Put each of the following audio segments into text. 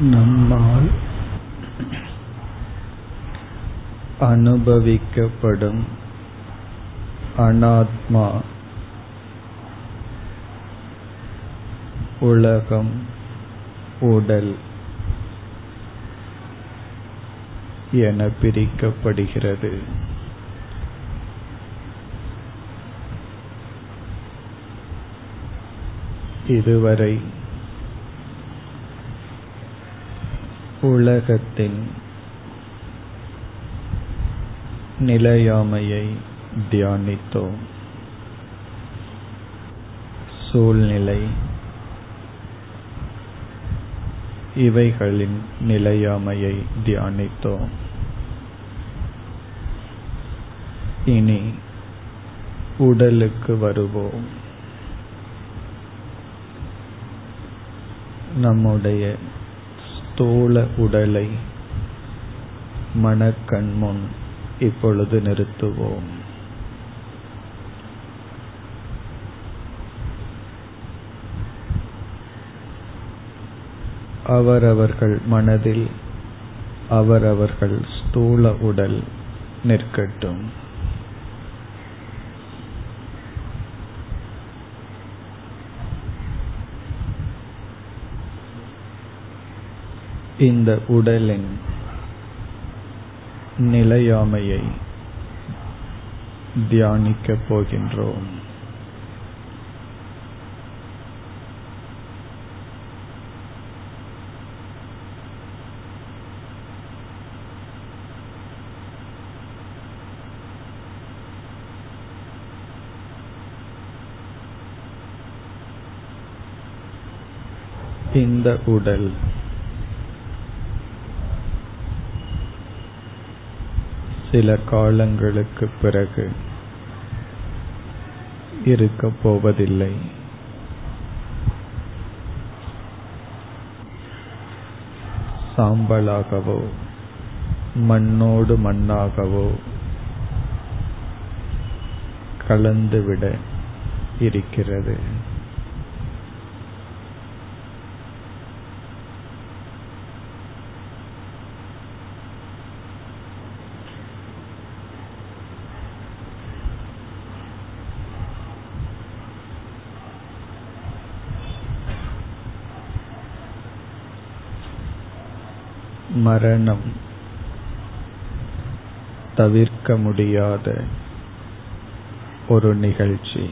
நம்மால் அனுபவிக்கப்படும் அனாத்மா உலகம் உடல் என பிரிக்கப்படுகிறது. இதுவரை உலகத்தின் நிலையாமையை தியானித்தோம். சூழ்நிலை. இவைகளின் நிலையாமையை தியானித்தோம். இனி உடலுக்கு வருவோம். நம்முடைய ஸ்தூல உடலை மனக்கண்முன் இப்பொழுது நிறுத்துவோம். அவரவர்கள் மனதில் அவரவர்கள் ஸ்தூல உடல் நிற்கட்டும். இந்த உடலின் நிலையாமையை தியானிக்கப் போகின்றோம். இந்த உடல் சில காலங்களுக்கு பிறகு இருக்கப் போவதில்லை. சாம்பலாகவோ மண்ணோடு மண்ணாகவோ கலந்துவிட இருக்கிறது. மரணம். தவிர்க்க முடியாத ஒரு நிகழ்ச்சி.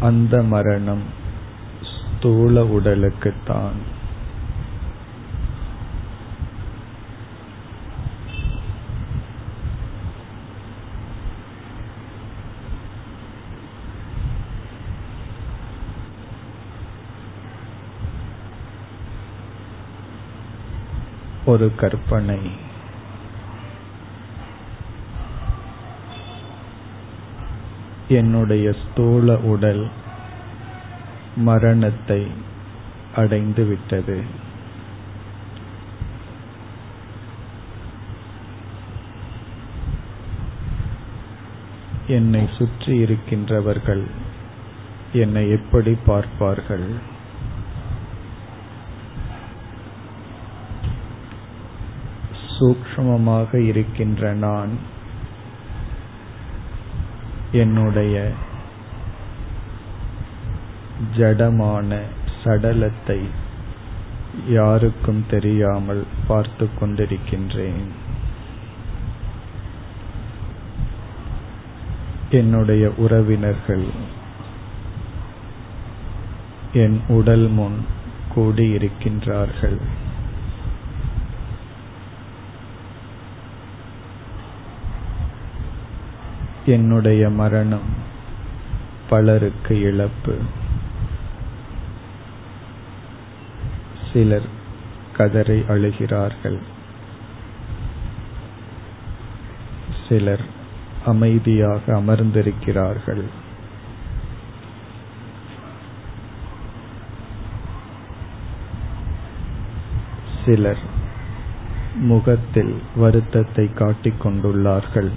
அந்த மரணம் ஸ்தூல உடலுக்குத்தான். ஒரு கற்பனை. என்னுடைய ஸ்தூல உடல் மரணத்தை அடைந்து விட்டது. என்னை சுற்றி இருக்கின்றவர்கள் என்னை எப்படி பார்ப்பார்கள்? சூக்ஷமமாக இருக்கின்ற நான் என்னுடைய ஜடமான சடலத்தை யாருக்கும் தெரியாமல் பார்த்து கொண்டிருக்கின்றேன். என்னுடைய உறவினர்கள் என் உடல் முன் கூடியிருக்கின்றார்கள். என்னுடைய மரணம் பலருக்கு இழப்பு. சிலர் கதரை அழுகிறார்கள். சிலர் அமைதியாக அமர்ந்திருக்கிறார்கள். சிலர் முகத்தில் வருத்தத்தை காட்டிக் கொண்டுள்ளார்கள்.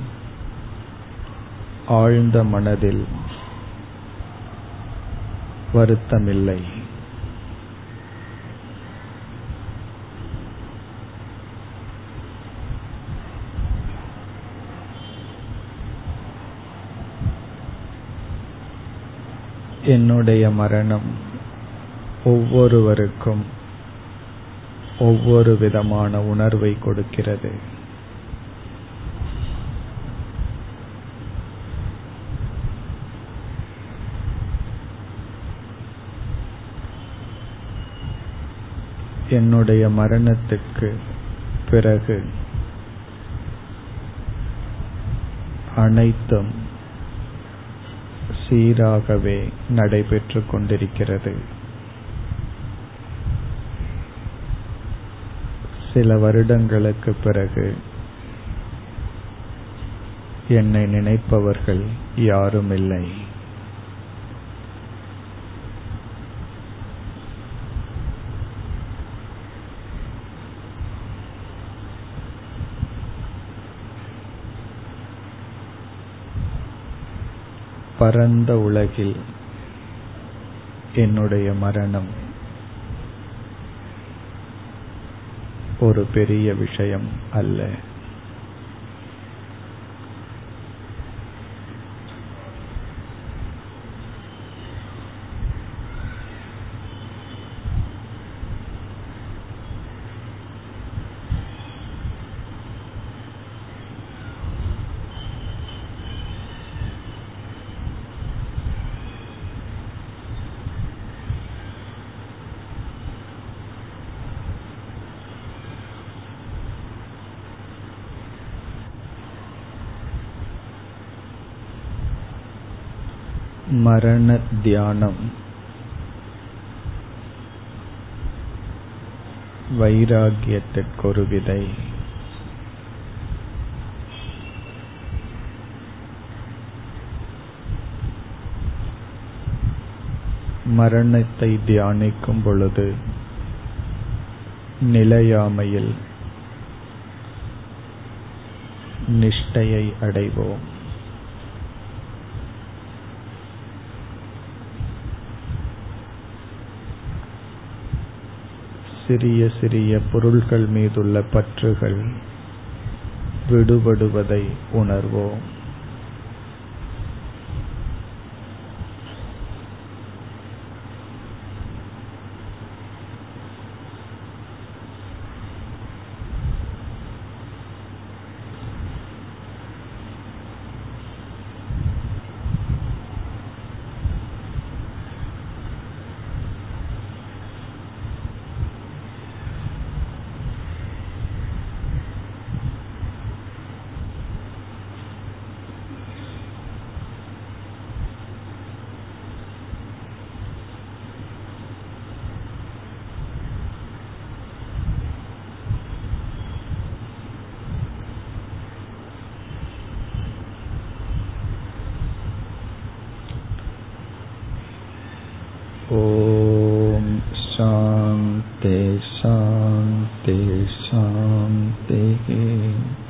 ஆழ்ந்த மனதில் வருத்தமில்லை. என்னுடைய மரணம் ஒவ்வொருவருக்கும் ஒவ்வொரு விதமான உணர்வை கொடுக்கிறது. என்னுடைய மரணத்துக்கு பிறகு அனைத்தும் சீராகவே நடைபெற்று கொண்டிருக்கிறது. சில வருடங்களுக்கு பிறகு என்னை நினைப்பவர்கள் யாரும் இல்லை பரந்த உலகில் என்னுடைய மரணம் ஒரு பெரிய விஷயம் அல்ல. மரண தியானம் வைராகியத்திற்கொரு விதை. மரணத்தை தியானிக்கும் பொழுது நிலையாமையில் நிஷ்டையை அடைவோம். சிறிய சிறிய பொருள்கள் மீதுள்ள பற்றுகள் விடுபடுவதை உணர்வோம்.